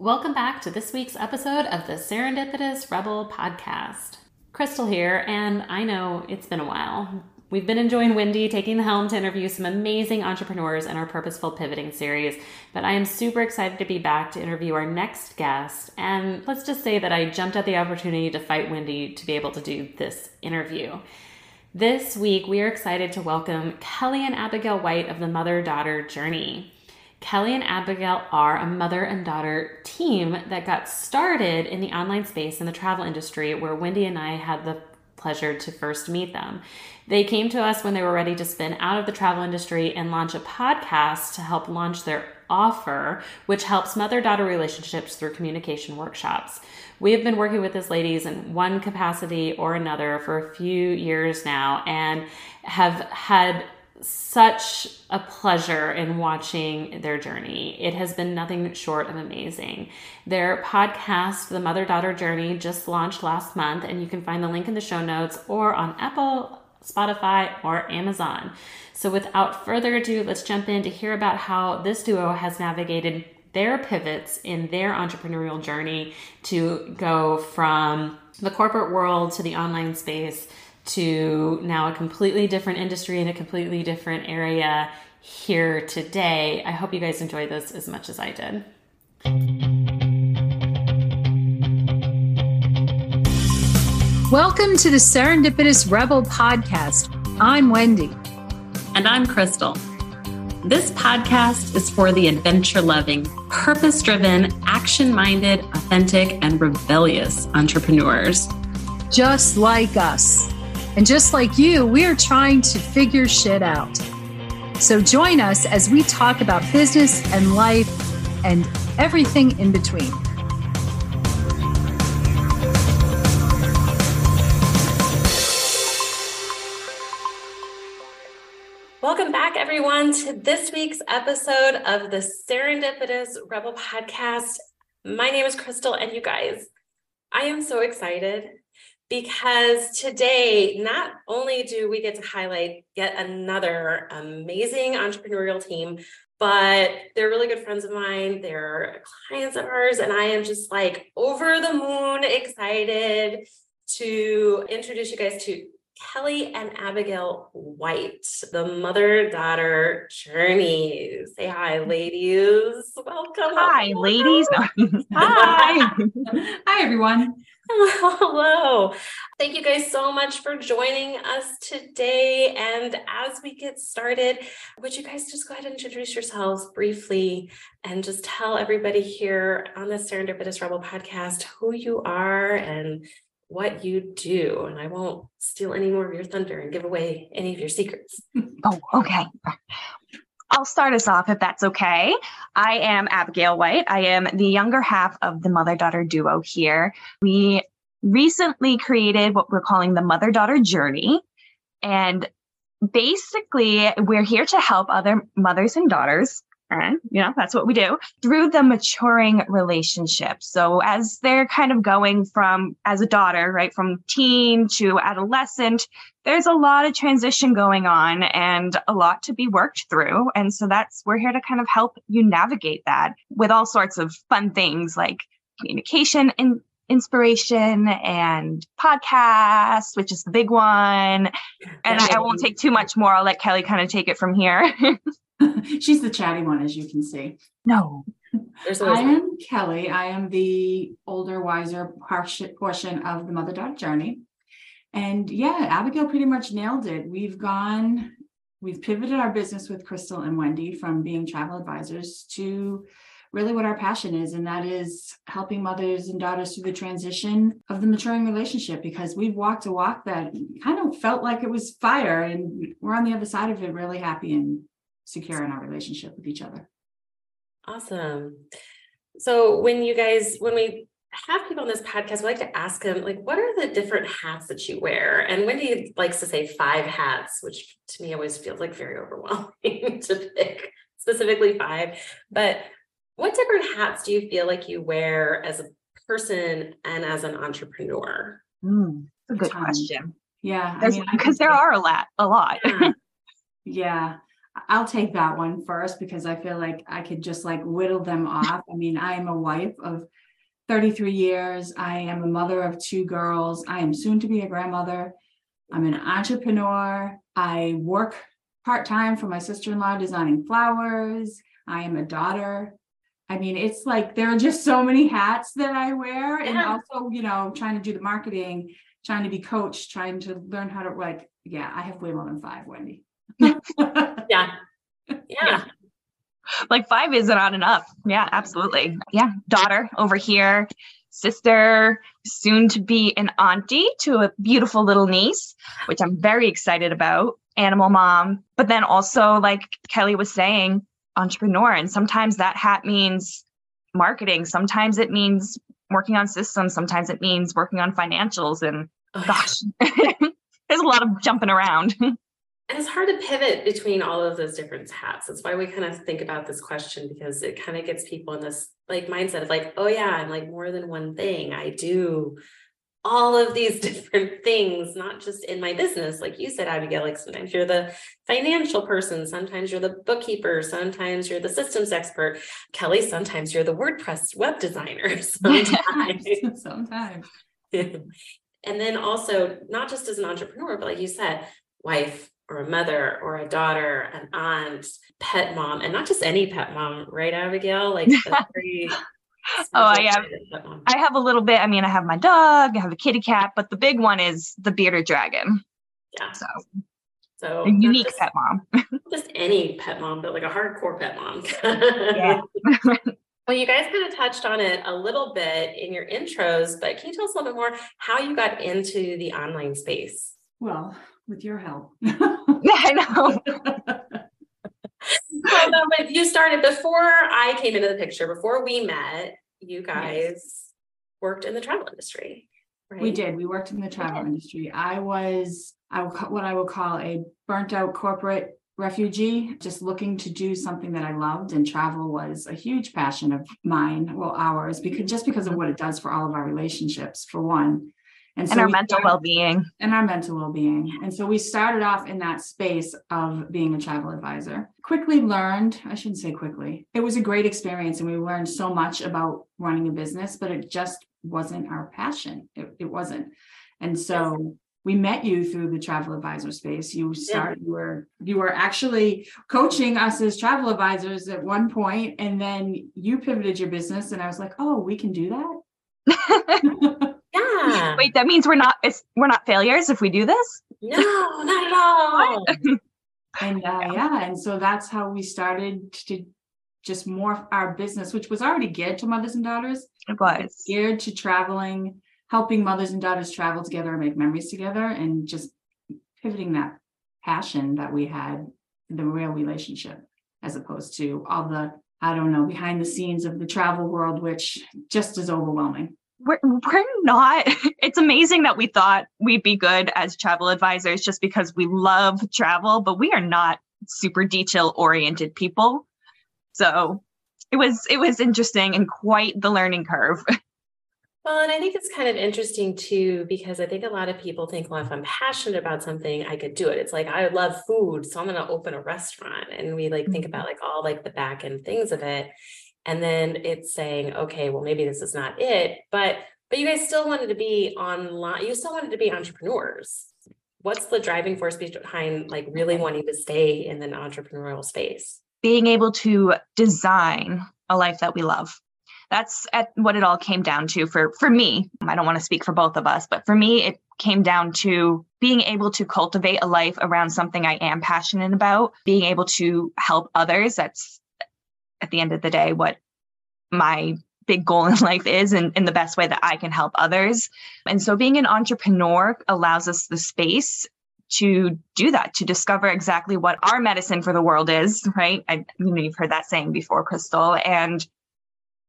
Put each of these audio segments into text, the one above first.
Welcome back to this week's episode of the Serendipitous Rebel podcast. Krystal here, and I know it's been a while. We've been enjoying Wendy taking the helm to interview some amazing entrepreneurs in our Purposeful Pivoting series, but I am super excited to be back to interview our next guest. And let's just say that I jumped at the opportunity to fight Wendy to be able to do this interview. This week, we are excited to welcome Kelly and Abigail White of the Mother Daughter Journey. Kelly and Abigail are a mother and daughter team that got started in the online space in the travel industry where Wendy and I had the pleasure to first meet them. They came to us when they were ready to spin out of the travel industry and launch a podcast to help launch their offer, which helps mother daughter relationships through communication workshops. We have been working with these ladies in one capacity or another for a few years now and have had such a pleasure in watching their journey. It has been nothing short of amazing. Their podcast, The Mother Daughter Journey, just launched last month, and you can find the link in the show notes or on Apple, Spotify, or Amazon. So, without further ado, let's jump in to hear about how this duo has navigated their pivots in their entrepreneurial journey to go from the corporate world to the online space to now a completely different industry in a completely different area here today. I hope you guys enjoyed this as much as I did. Welcome to the Serendipitous Rebel podcast. I'm Wendy. And I'm Krystal. This podcast is for the adventure loving, purpose driven, action minded, authentic, and rebellious entrepreneurs. Just like us. And just like you, we are trying to figure shit out. So join us as we talk about business and life and everything in between. Welcome back, everyone, to this week's episode of the Serendipitous Rebel Podcast. My name is Krystal, and you guys, I am so excited because today not only do we get to highlight yet another amazing entrepreneurial team but they're really good friends of mine they're clients of ours and i am just like over the moon excited to introduce you guys to Kelly and Abigail White, the mother daughter journey. Say hi, ladies. Welcome. Hi, welcome. ladies. hi. hi, everyone. Hello. Thank you guys so much for joining us today. And as we get started, would you guys just go ahead and introduce yourselves briefly and just tell everybody here on the Serendipitous Rebel podcast who you are and what you do. And I won't steal any more of your thunder and give away any of your secrets. Oh, okay. I'll start us off if that's okay. I am Abigail White. I am the younger half of the mother daughter duo here. We recently created what we're calling the mother daughter journey. And basically, we're here to help other mothers and daughters and you know that's what we do through the maturing relationship. So as they're kind of going from as a daughter right from teen to adolescent there's a lot of transition going on and a lot to be worked through. And so that's we're here to kind of help you navigate that with all sorts of fun things like communication and inspiration and podcasts which is the big one. And I, I won't take too much more. I'll let kelly kind of take it from here She's the chatty one, as you can see. No. I am Kelly. I am the older, wiser portion of the mother daughter journey. And yeah, Abigail pretty much nailed it. We've gone, we've pivoted our business with Krystal and Wendy from being travel advisors to really what our passion is, and that is helping mothers and daughters through the transition of the maturing relationship because we've walked a walk that kind of felt like it was fire, and we're on the other side of it really happy and secure in our relationship with each other. Awesome. So when you guys, when we have people on this podcast, we like to ask them, like, what are the different hats that you wear? And Wendy likes to say five hats, which to me always feels like very overwhelming to pick specifically five. But what different hats do you feel like you wear as a person and as an entrepreneur? Mm, a good question. Yeah, because I mean, there are a lot, a lot. Yeah. yeah. I'll take that one first because I feel like I could just like whittle them off. I mean, I am a wife of 33 years. I am a mother of two girls. I am soon to be a grandmother. I'm an entrepreneur. I work part time for my sister in law designing flowers. I am a daughter. I mean, it's like there are just so many hats that I wear, and also, you know, trying to do the marketing, trying to be coached, trying to learn how to like, yeah, I have way more than five, Wendy. Yeah. Yeah. like five is not on enough. Yeah, absolutely. Yeah, daughter over here, sister, soon to be an auntie to a beautiful little niece, which I'm very excited about. Animal mom, but then also like Kelly was saying, entrepreneur, and sometimes that hat means marketing. Sometimes it means working on systems. Sometimes it means working on financials. And Oh, gosh, there's a lot of jumping around. And it's hard to pivot between all of those different hats. That's why we kind of think about this question because it kind of gets people in this like mindset of like, oh yeah, I'm like more than one thing. I do all of these different things, not just in my business. Like you said, Abigail, like sometimes you're the financial person, sometimes you're the bookkeeper, sometimes you're the systems expert. Kelly, sometimes you're the WordPress web designer. Sometimes. Sometimes. and then also not just as an entrepreneur but like you said wife or a mother or a daughter an aunt pet mom and not just any pet mom right abigail like the very Oh, I have- kind of pet mom. I have a little bit. I mean, I have my dog, I have a kitty cat, but the big one is the bearded dragon. yeah So so a unique just, pet mom. just any pet mom but like a hardcore pet mom Yeah. well you guys kind of touched on it a little bit in your intros but can you tell us a little bit more how you got into the online space Well, with your help. yeah, I know. Well, no, but you started before I came into the picture, before we met, you guys worked in the travel industry. Right? We did. We worked in the travel industry. I was I will what I will call a burnt out corporate refugee, just looking to do something that I loved, and travel was a huge passion of mine, well, ours, because just because of what it does for all of our relationships, for one. And, And our we mental well being. and our mental well-being. And so we started off in that space of being a travel advisor. Quickly learned, I shouldn't say quickly. It was a great experience and we learned so much about running a business, but it just wasn't our passion. It, it wasn't. And so we met you through the travel advisor space. You start you were you were actually coaching us as travel advisors at one point and then you pivoted your business and I was like, "Oh, we can do that?" Wait, that means we're not it's we're not failures if we do this? No, not at all. And uh, yeah, and so that's how we started to just morph our business, which was already geared to mothers and daughters, It but was. geared to traveling, helping mothers and daughters travel together and make memories together, and just pivoting that passion that we had, the real relationship, as opposed to all the I don't know behind the scenes of the travel world, which just is overwhelming. We're, we're not. It's amazing that we thought we'd be good as travel advisors just because we love travel, but we are not super detail oriented people. So it was it was interesting and quite the learning curve. Well, and I think it's kind of interesting too, because I think a lot of people think, well, if I'm passionate about something, I could do it. It's like I love food, so I'm gonna open a restaurant. And we like think mm-hmm. about like all like the back end things of it. And then it's saying, okay, well, maybe this is not it. But but you guys still wanted to be online, you still wanted to be entrepreneurs. What's the driving force behind like really wanting to stay in an entrepreneurial space? Being able to design a life that we love. That's at what it all came down to for for me. I don't want to speak for both of us, but for me it came down to being able to cultivate a life around something I am passionate about, being able to help others. That's at the end of the day what my big goal in life is and in the best way that I can help others. And so being an entrepreneur allows us the space to do that, to discover exactly what our medicine for the world is, right? I you know you've heard that saying before, Krystal, and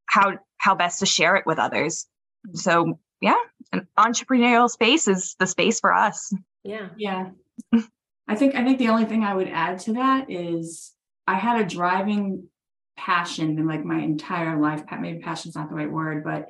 how how best to share it with others. So yeah, an entrepreneurial space is the space for us. Yeah. Yeah. I think I think the only thing I would add to that is I had a driving passion in like my entire life. pa- Maybe passion's not the right word, but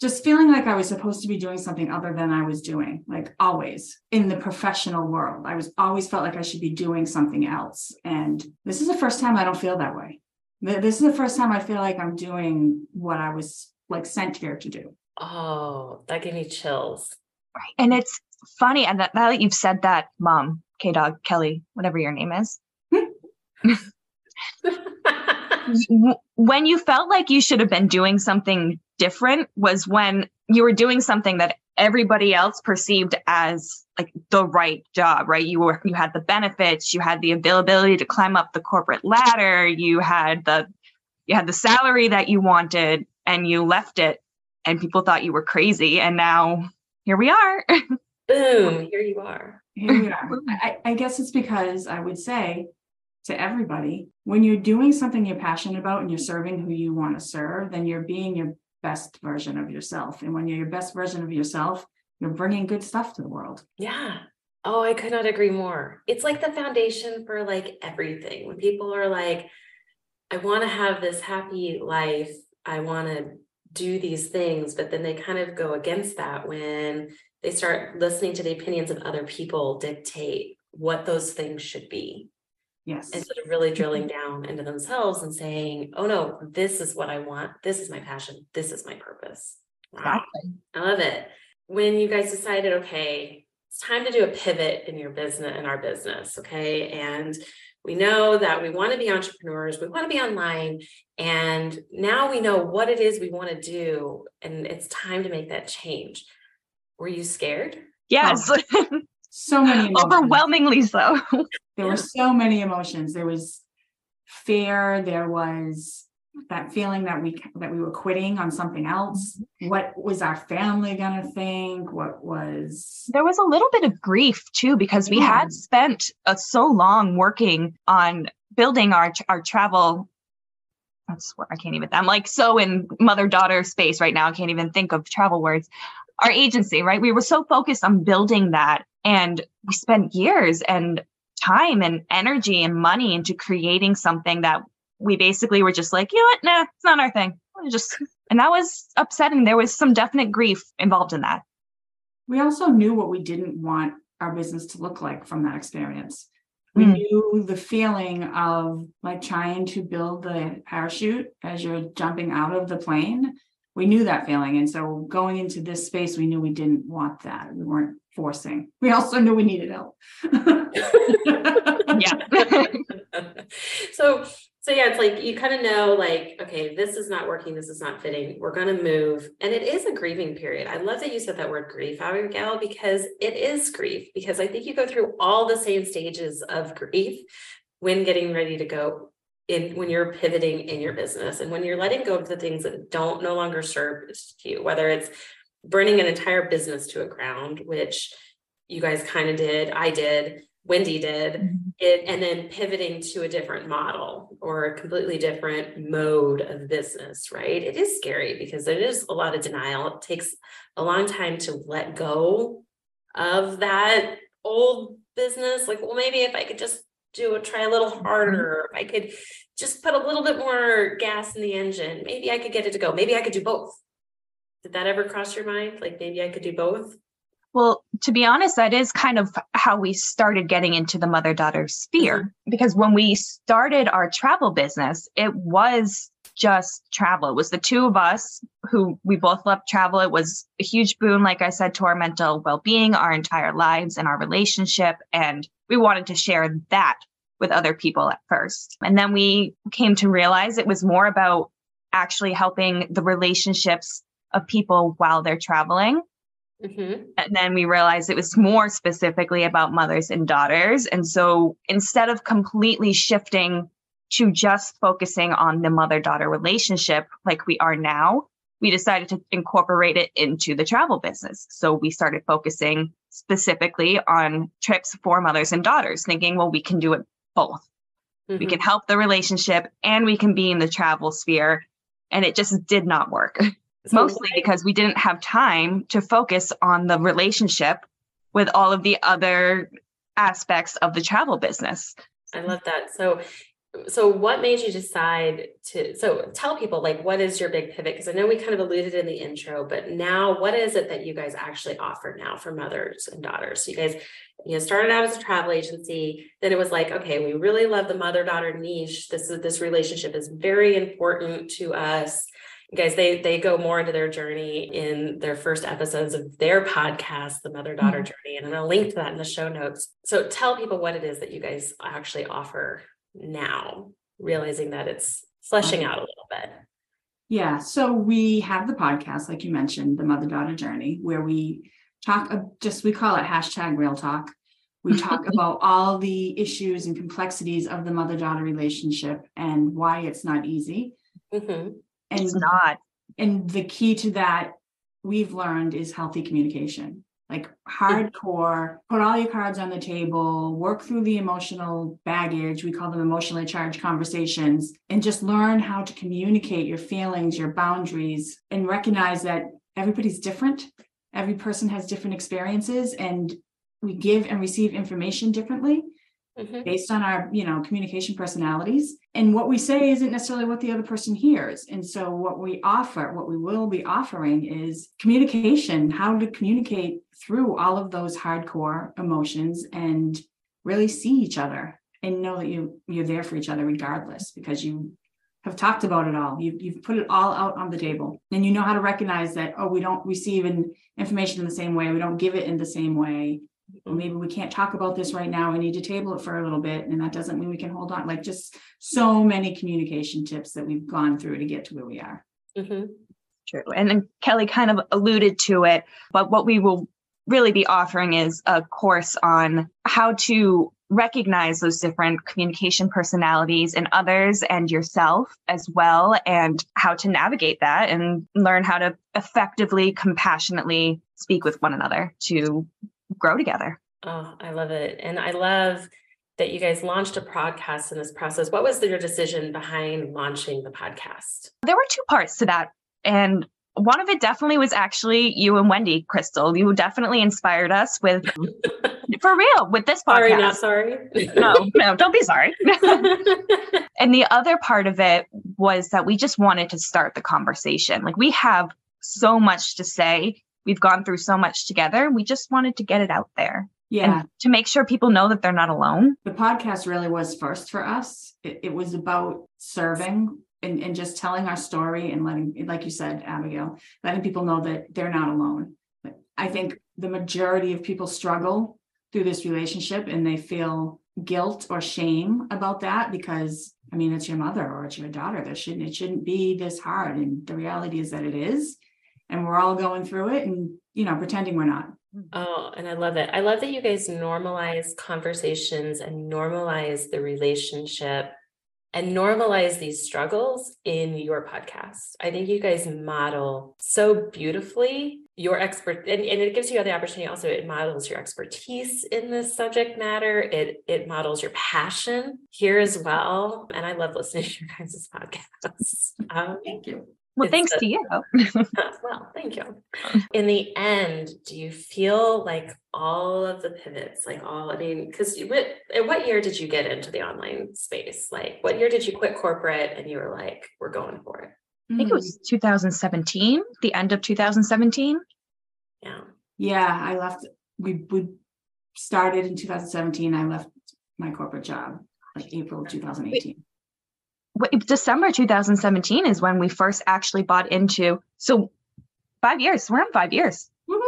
just feeling like I was supposed to be doing something other than I was doing, like always in the professional world. I was always felt like I should be doing something else. And this is the first time I don't feel that way. This is the first time I feel like I'm doing what I was like sent here to do. Oh, that gave me chills. Right. And it's funny. And that now that you've said that, mom, K Dog, Kelly, whatever your name is. Hmm? when you felt like you should have been doing something different was when you were doing something that everybody else perceived as like the right job right? You were you had the benefits you had the availability to climb up the corporate ladder you had the you had the salary that you wanted and you left it and people thought you were crazy and now here we are. Boom here you are. Here we are. I, I guess it's because i would say to everybody when you're doing something you're passionate about and you're serving who you want to serve then you're being your best version of yourself. And when you're your best version of yourself, you're bringing good stuff to the world. Yeah. Oh, I could not agree more. It's like the foundation for like everything. When people are like, I want to have this happy life, I want to do these things, but then they kind of go against that when they start listening to the opinions of other people dictate what those things should be. Yes. Instead of really drilling down into themselves and saying, oh no, this is what I want. This is my passion. This is my purpose. Wow. Exactly. I love it. When you guys decided, okay, it's time to do a pivot in your business, in our business. Okay. And we know that we want to be entrepreneurs, we want to be online. And now we know what it is we want to do. And it's time to make that change. Were you scared? Yes. Oh. so many overwhelmingly so there were so many emotions. There was fear. There was that feeling that we that we were quitting on something else. What was our family going to think? What was there was a little bit of grief too because we had spent uh, so long working on building our our travel that's where I can't even I'm like so in mother daughter space right now I can't even think of travel words. Our agency right? We were so focused on building that and we spent years and time and energy and money into creating something that we basically were just like, you know what? Nah, it's not our thing. just, and that was upsetting. There was some definite grief involved in that. We also knew what we didn't want our business to look like from that experience. We mm. knew the feeling of like trying to build the parachute as you're jumping out of the plane. We knew that feeling. And so going into this space, we knew we didn't want that. We weren't forcing. We also knew we needed help. yeah. so so yeah, it's like you kind of know like, okay, this is not working, this is not fitting. We're gonna move. And it is a grieving period. I love that you said that word grief, Abigail, because it is grief, because I think you go through all the same stages of grief when getting ready to go in when you're pivoting in your business and when you're letting go of the things that don't no longer serve you, whether it's burning an entire business to a ground, which you guys kind of did, I did, Wendy did, mm-hmm. it, and then pivoting to a different model or a completely different mode of business, right? It is scary because it is a lot of denial. It takes a long time to let go of that old business. Like, well, maybe if I could just do a try a little mm-hmm. harder, if I could just put a little bit more gas in the engine, maybe I could get it to go. Maybe I could do both. Did that ever cross your mind? Like maybe I could do both? Well, to be honest, that is kind of how we started getting into the mother daughter sphere. Mm-hmm. Because when we started our travel business, it was just travel. It was the two of us who we both loved travel. It was a huge boon, like I said, to our mental well being, our entire lives, and our relationship. And we wanted to share that with other people at first. And then we came to realize it was more about actually helping the relationships of people while they're traveling. Mm-hmm. And then we realized it was more specifically about mothers and daughters. And so instead of completely shifting to just focusing on the mother daughter relationship like we are now, we decided to incorporate it into the travel business. So we started focusing specifically on trips for mothers and daughters, thinking, well, we can do it both. Mm-hmm. We can help the relationship and we can be in the travel sphere. And it just did not work. mostly because we didn't have time to focus on the relationship with all of the other aspects of the travel business. I love that. So so what made you decide to so tell people like what is your big pivot because i know we kind of alluded in the intro but now what is it that you guys actually offer now for mothers and daughters so you guys you know started out as a travel agency then it was like okay we really love the mother daughter niche this is this relationship is very important to us guys they they go more into their journey in their first episodes of their podcast the mother daughter mm-hmm. journey and i'm going to link to that in the show notes so tell people what it is that you guys actually offer now, realizing that it's fleshing out a little bit? Yeah. So we have the podcast, like you mentioned, the mother daughter journey, where we talk just, we call it hashtag real talk. We talk about all the issues and complexities of the mother daughter relationship and why it's not easy. Mm-hmm. And it's not. And the key to that we've learned is healthy communication like hardcore, put all your cards on the table, work through the emotional baggage. We call them emotionally charged conversations, and just learn how to communicate your feelings, your boundaries, and recognize that everybody's different. Every person has different experiences, and we give and receive information differently mm-hmm. based on our you know communication personalities and what we say isn't necessarily what the other person hears and so what we offer what we will be offering is communication how to communicate through all of those hardcore emotions and really see each other and know that you you're there for each other regardless because you have talked about it all. You've, you've put it all out on the table and you know how to recognize that, oh, we don't receive in, information in the same way. We don't give it in the same way maybe we can't talk about this right now. We need to table it for a little bit. And that doesn't mean we can hold on. Like just so many communication tips that we've gone through to get to where we are. Mm-hmm. True. And then Kelly kind of alluded to it, but what we will really be offering is a course on how to recognize those different communication personalities in others and yourself as well, and how to navigate that and learn how to effectively, compassionately speak with one another to grow together. Oh, I love it. And I love that you guys launched a podcast in this process. What was your decision behind launching the podcast? There were two parts to that. And one of it definitely was actually you and Wendy, Krystal. You definitely inspired us with, for real, with this podcast. Sorry, not sorry. no, no, don't be sorry. and the other part of it was that we just wanted to start the conversation. Like we have so much to say we've gone through so much together. We just wanted to get it out there. Yeah. And to make sure people know that they're not alone. The podcast really was first for us. It, it was about serving and, and just telling our story and letting, like you said, Abigail, letting people know that they're not alone. I think the majority of people struggle through this relationship and they feel guilt or shame about that because I mean it's your mother or it's your daughter. There shouldn't it shouldn't be this hard. And the reality is that it is and we're all going through it and you know pretending we're not. Oh and i love it. I love that you guys normalize conversations and normalize the relationship and normalize these struggles in your podcast. I think you guys model so beautifully your expert and, and it gives you the opportunity also it models your expertise in this subject matter. It it models your passion here as well. And i love listening to your guys' podcasts. Um, thank you well, thanks a, to you. well, thank you. In the end, do you feel like all of the pivots, like all, I mean, because what, what year did you get into the online space? Like, what year did you quit corporate and you were like, we're going for it? I think it was mm. 2017, the end of 2017. Yeah. Yeah, I left. We we started in 2017. I left my corporate job like April 2018. December 2017 is when we first actually bought into. So five years. We're on five years. Mm-hmm.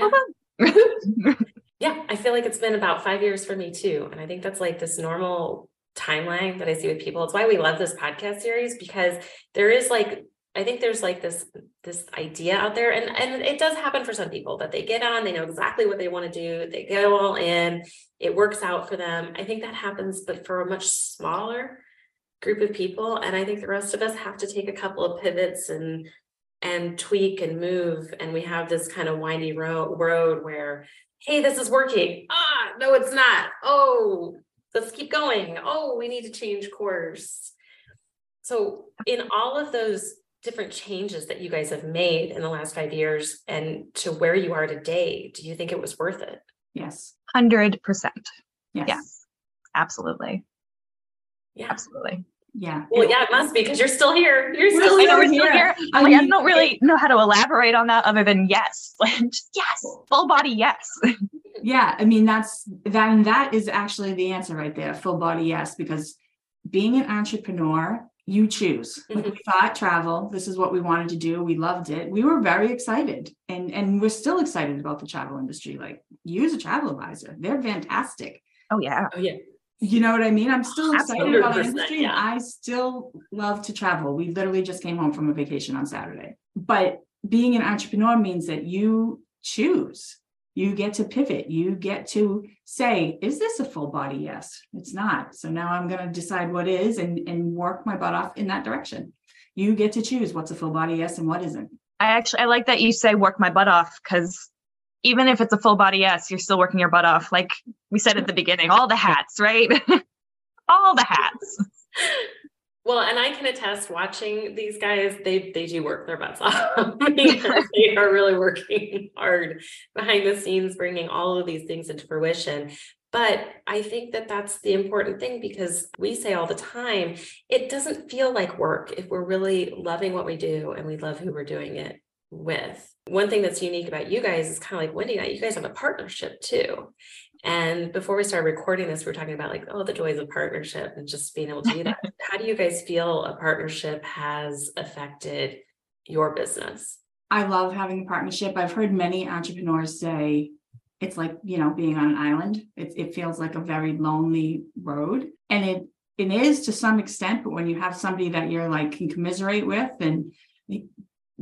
Oh, yeah. yeah, I feel like it's been about five years for me too. And I think that's like this normal timeline that I see with people. It's why we love this podcast series because there is like I think there's like this this idea out there, and and it does happen for some people that they get on, they know exactly what they want to do, they go all in, it works out for them. I think that happens, but for a much smaller group of people and i think the rest of us have to take a couple of pivots and and tweak and move and we have this kind of windy road road where hey this is working. Ah no it's not. Oh let's keep going. Oh we need to change course. So in all of those different changes that you guys have made in the last five years and to where you are today do you think it was worth it? Yes. 100% yes, yes. Absolutely. Yeah. Absolutely. Yeah. Well, yeah, it must be because you're still here. You're still, I know we're still here. I, mean, I don't really know how to elaborate on that other than yes. Just yes. Full body yes. yeah. I mean, that's that and that is actually the answer right there. Full body yes, because being an entrepreneur, you choose. Mm-hmm. Like we thought travel, this is what we wanted to do. We loved it. We were very excited. And and we're still excited about the travel industry. Like use a travel advisor. They're fantastic. Oh yeah. Oh yeah. You know what I mean? I'm still excited about the industry. Yeah. I still love to travel. We literally just came home from a vacation on Saturday. But being an entrepreneur means that you choose. You get to pivot. You get to say, is this a full body? Yes, it's not. So now I'm going to decide what is and, and work my butt off in that direction. You get to choose what's a full body yes and what isn't. I actually I like that you say work my butt off because even if it's a full body yes, you're still working your butt off. Like we said at the beginning, all the hats, right? all the hats. Well, and I can attest watching these guys, they they do work their butts off. they are really working hard behind the scenes, bringing all of these things into fruition. But I think that that's the important thing because we say all the time, it doesn't feel like work if we're really loving what we do and we love who we're doing it with. One thing that's unique about you guys is kind of like Wendy and I, you guys have a partnership too. And before we started recording this, we are talking about like, oh, the joys of partnership and just being able to do that. How do you guys feel a partnership has affected your business? I love having a partnership. I've heard many entrepreneurs say it's like, you know, being on an island. It, it feels like a very lonely road. And it it is to some extent, but when you have somebody that you're like can commiserate with and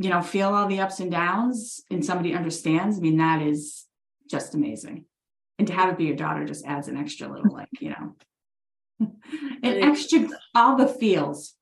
you know, feel all the ups and downs and somebody understands, I mean, that is just amazing. And to have it be your daughter just adds an extra little, like, you know, an extra, all the feels.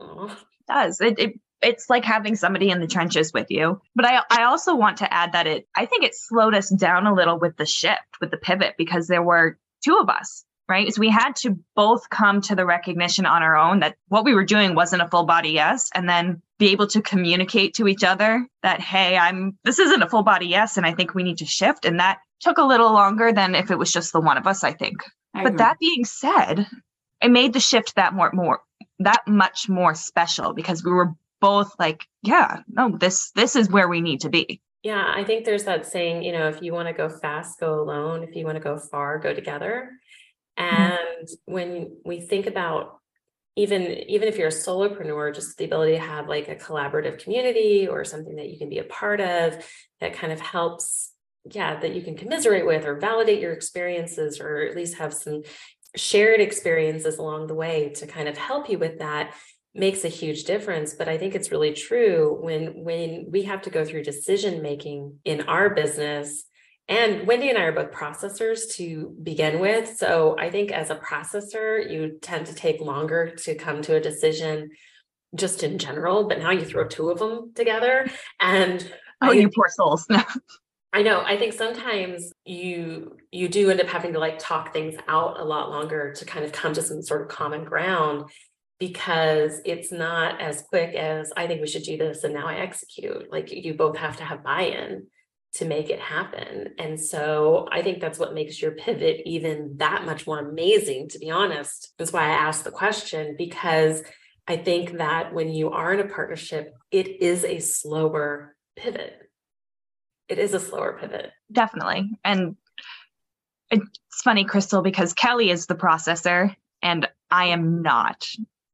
It does. It, it it's like having somebody in the trenches with you. But I I also want to add that it I think it slowed us down a little with the shift, with the pivot, because there were two of us right? So we had to both come to the recognition on our own that what we were doing wasn't a full body yes, and then be able to communicate to each other that, hey, I'm, this isn't a full body yes, and I think we need to shift. And that took a little longer than if it was just the one of us, I think. I but that being said, it made the shift that more, more, that much more special because we were both like, yeah, no, this, this is where we need to be. Yeah, I think there's that saying, you know, if you want to go fast, go alone. If you want to go far, go together. Mm-hmm. And when we think about even even if you're a solopreneur, just the ability to have like a collaborative community or something that you can be a part of that kind of helps, yeah, that you can commiserate with or validate your experiences or at least have some shared experiences along the way to kind of help you with that makes a huge difference but i think it's really true when when we have to go through decision making in our business and Wendy and I are both processors to begin with. So I think as a processor, you tend to take longer to come to a decision just in general, but now you throw two of them together and oh, I, you poor souls. I know. I think sometimes you you do end up having to like talk things out a lot longer to kind of come to some sort of common ground because it's not as quick as I think we should do this and now I execute. Like you both have to have buy-in to make it happen. And so I think that's what makes your pivot even that much more amazing, to be honest. That's why I asked the question, because I think that when you are in a partnership, it is a slower pivot. It is a slower pivot. Definitely. And it's funny, Krystal, because Kelly is the processor and I am not.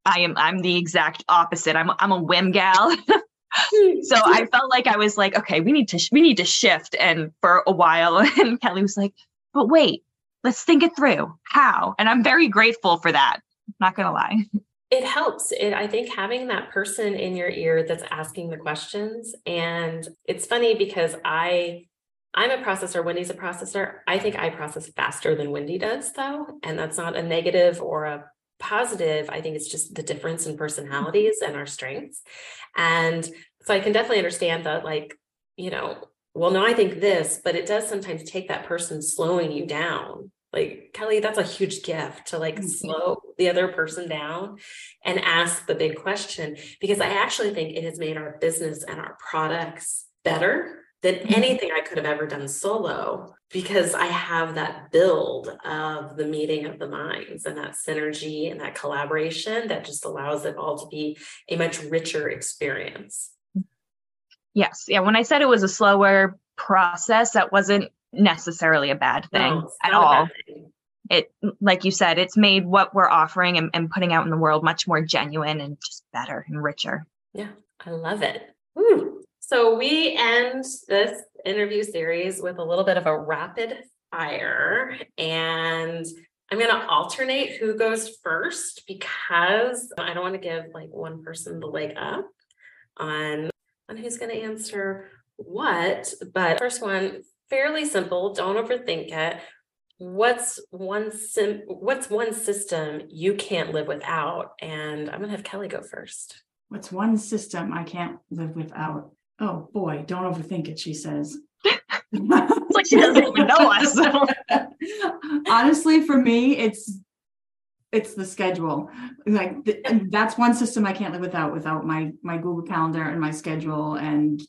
I am I'm the exact opposite. I'm I'm a whim gal. so I felt like I was like, okay, we need to we need to shift. And for a while, and Kelly was like, but wait, let's think it through. How? And I'm very grateful for that. Not gonna lie. It helps. It, I think having that person in your ear that's asking the questions. And it's funny because I I'm a processor, Wendy's a processor. I think I process faster than Wendy does, though. And that's not a negative or a positive. I think it's just the difference in personalities and our strengths. And so I can definitely understand that, like, you know, well, no, I think this, but it does sometimes take that person slowing you down. Like, Kelly, that's a huge gift to like mm-hmm. slow the other person down and ask the big question because I actually think it has made our business and our products better than mm-hmm. anything I could have ever done solo because I have that build of the meeting of the minds and that synergy and that collaboration that just allows it all to be a much richer experience. Yes. Yeah. When I said it was a slower process, that wasn't necessarily a bad thing no, at all. Thing. It, like you said, it's made what we're offering and, and putting out in the world much more genuine and just better and richer. Yeah. I love it. Woo. So we end this interview series with a little bit of a rapid fire and I'm going to alternate who goes first because I don't want to give like one person the leg up on on who's going to answer what, but first one fairly simple, don't overthink it. What's one sim- what's one system you can't live without? And I'm going to have Kelly go first. What's one system I can't live without? Oh boy, don't overthink it, she says. it's like she doesn't even know us. Honestly, for me, it's it's the schedule. Like the, that's one system I can't live without without my my Google Calendar and my schedule and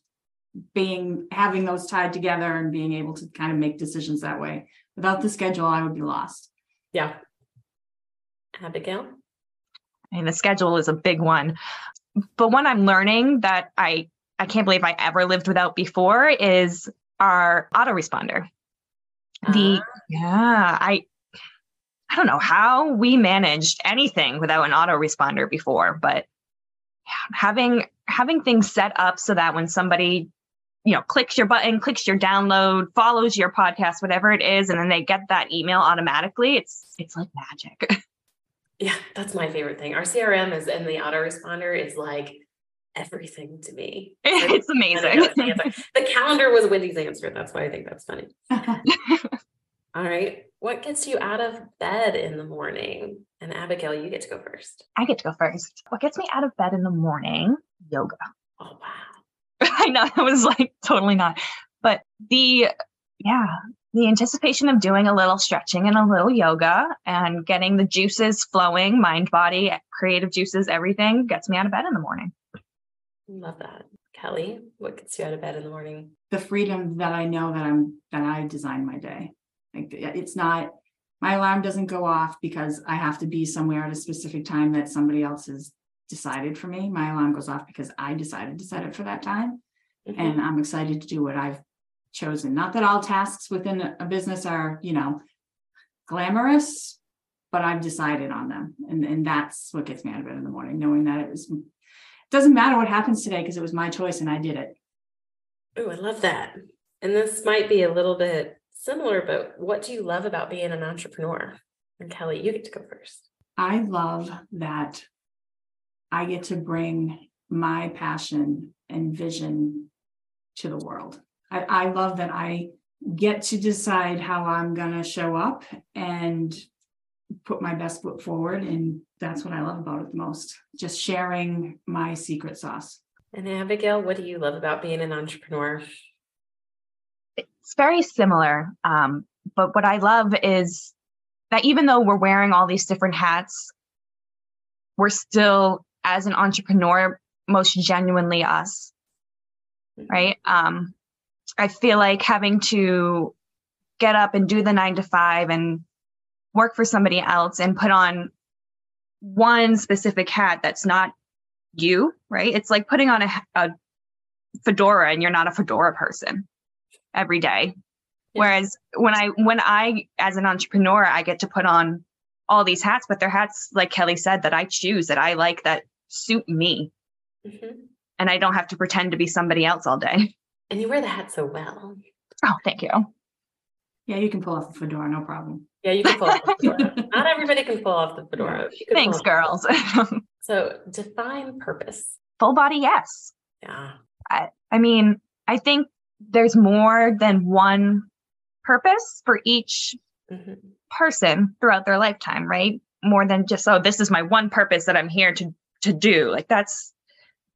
being having those tied together and being able to kind of make decisions that way. Without the schedule, I would be lost. Yeah. Abigail? I mean, the schedule is a big one. But one I'm learning that I I can't believe I ever lived without before is our autoresponder. The uh, yeah, I I don't know how we managed anything without an autoresponder before, but having having things set up so that when somebody you know clicks your button clicks your download follows your podcast whatever it is and then they get that email automatically it's it's like magic. Yeah that's my favorite thing. Our crm is and the autoresponder is like everything to me. It's amazing. the calendar was Wendy's answer. That's why I think that's funny. All right. What gets you out of bed in the morning? And Abigail, you get to go first. I get to go first. What gets me out of bed in the morning? Yoga. Oh, wow. I know it was like totally not. But the, yeah, the anticipation of doing a little stretching and a little yoga and getting the juices flowing, mind, body, creative juices, everything gets me out of bed in the morning. Love that. Kelly, what gets you out of bed in the morning? The freedom that I know that I'm that I design my day. Like it's not my alarm doesn't go off because I have to be somewhere at a specific time that somebody else has decided for me. My alarm goes off because I decided to set it for that time. Mm-hmm. And I'm excited to do what I've chosen. Not that all tasks within a business are, you know, glamorous, but I've decided on them. And, and that's what gets me out of bed in the morning, knowing that it was doesn't matter what happens today because it was my choice and I did it. Oh, I love that. And this might be a little bit similar, but what do you love about being an entrepreneur? And Kelly, you get to go first. I love that I get to bring my passion and vision to the world. I, I love that I get to decide how I'm going to show up and put my best foot forward. And that's what I love about it the most just sharing my secret sauce. And Abigail, what do you love about being an entrepreneur? It's very similar. Um, but what I love is that even though we're wearing all these different hats, we're still, as an entrepreneur, most genuinely us. Mm-hmm. Right. Um, I feel like having to get up and do the nine to five and work for somebody else and put on one specific hat that's not you, right? It's like putting on a, a fedora and you're not a fedora person every day. Yeah. Whereas when I when I as an entrepreneur, I get to put on all these hats, but they're hats like Kelly said that I choose that I like that suit me. Mm-hmm. And I don't have to pretend to be somebody else all day. And you wear the hat so well. Oh, thank you. Yeah, you can pull off the fedora, no problem. Yeah, you can pull off the fedora. Not everybody can pull off the fedora. Thanks, girls. so define purpose. Full body, yes. Yeah. I, I mean, I think there's more than one purpose for each mm-hmm. person throughout their lifetime, right? More than just, oh, this is my one purpose that I'm here to to do. Like that's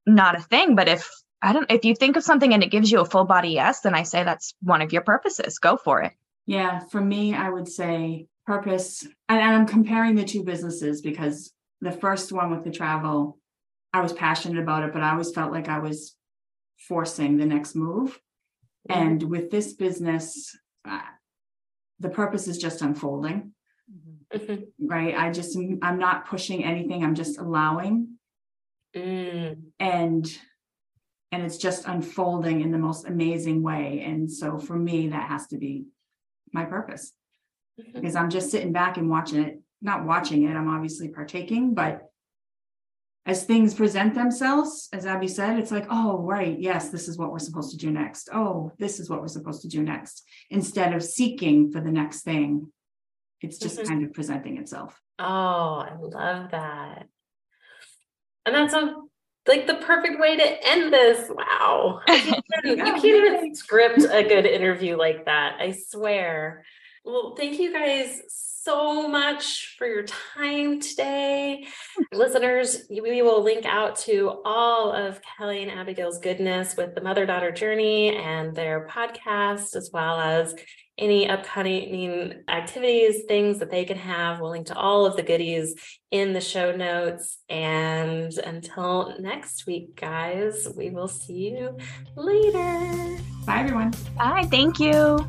not a thing. But if I don't if you think of something and it gives you a full body yes, then I say that's one of your purposes. Go for it. Yeah, for me, I would say purpose. And I'm comparing the two businesses because the first one with the travel, I was passionate about it, but I always felt like I was forcing the next move. And with this business, uh, the purpose is just unfolding, Mhm. right? I just, I'm not pushing anything, I'm just allowing. Mm. And and it's just unfolding in the most amazing way. And so for me, that has to be my purpose Mhm. because I'm just sitting back and watching it, not watching it, I'm obviously partaking, but as things present themselves, as Abby said, it's like, oh, right, yes, this is what we're supposed to do next. Oh, this is what we're supposed to do next. Instead of seeking for the next thing, it's just Mhm. kind of presenting itself. Oh, I love that. And that's a like the perfect way to end this. Wow. I can't even- you can't even script a good interview like that. I swear. Well, thank you guys so much for your time today. Listeners, we will link out to all of Kelly and Abigail's goodness with the mother daughter journey and their podcast, as well as any upcoming activities, things that they can have. We'll link to all of the goodies in the show notes. And until next week, guys, we will see you later. Bye, everyone. Bye. Thank you.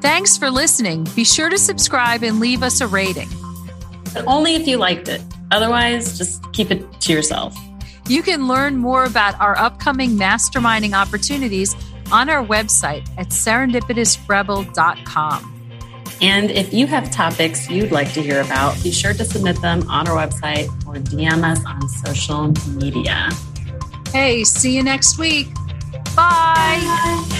Thanks for listening. Be sure to subscribe and leave us a rating. But only if you liked it. Otherwise, just keep it to yourself. You can learn more about our upcoming masterminding opportunities on our website at serendipitousrebel.com. And if you have topics you'd like to hear about, be sure to submit them on our website or DM us on social media. Hey, see you next week. Bye. Bye.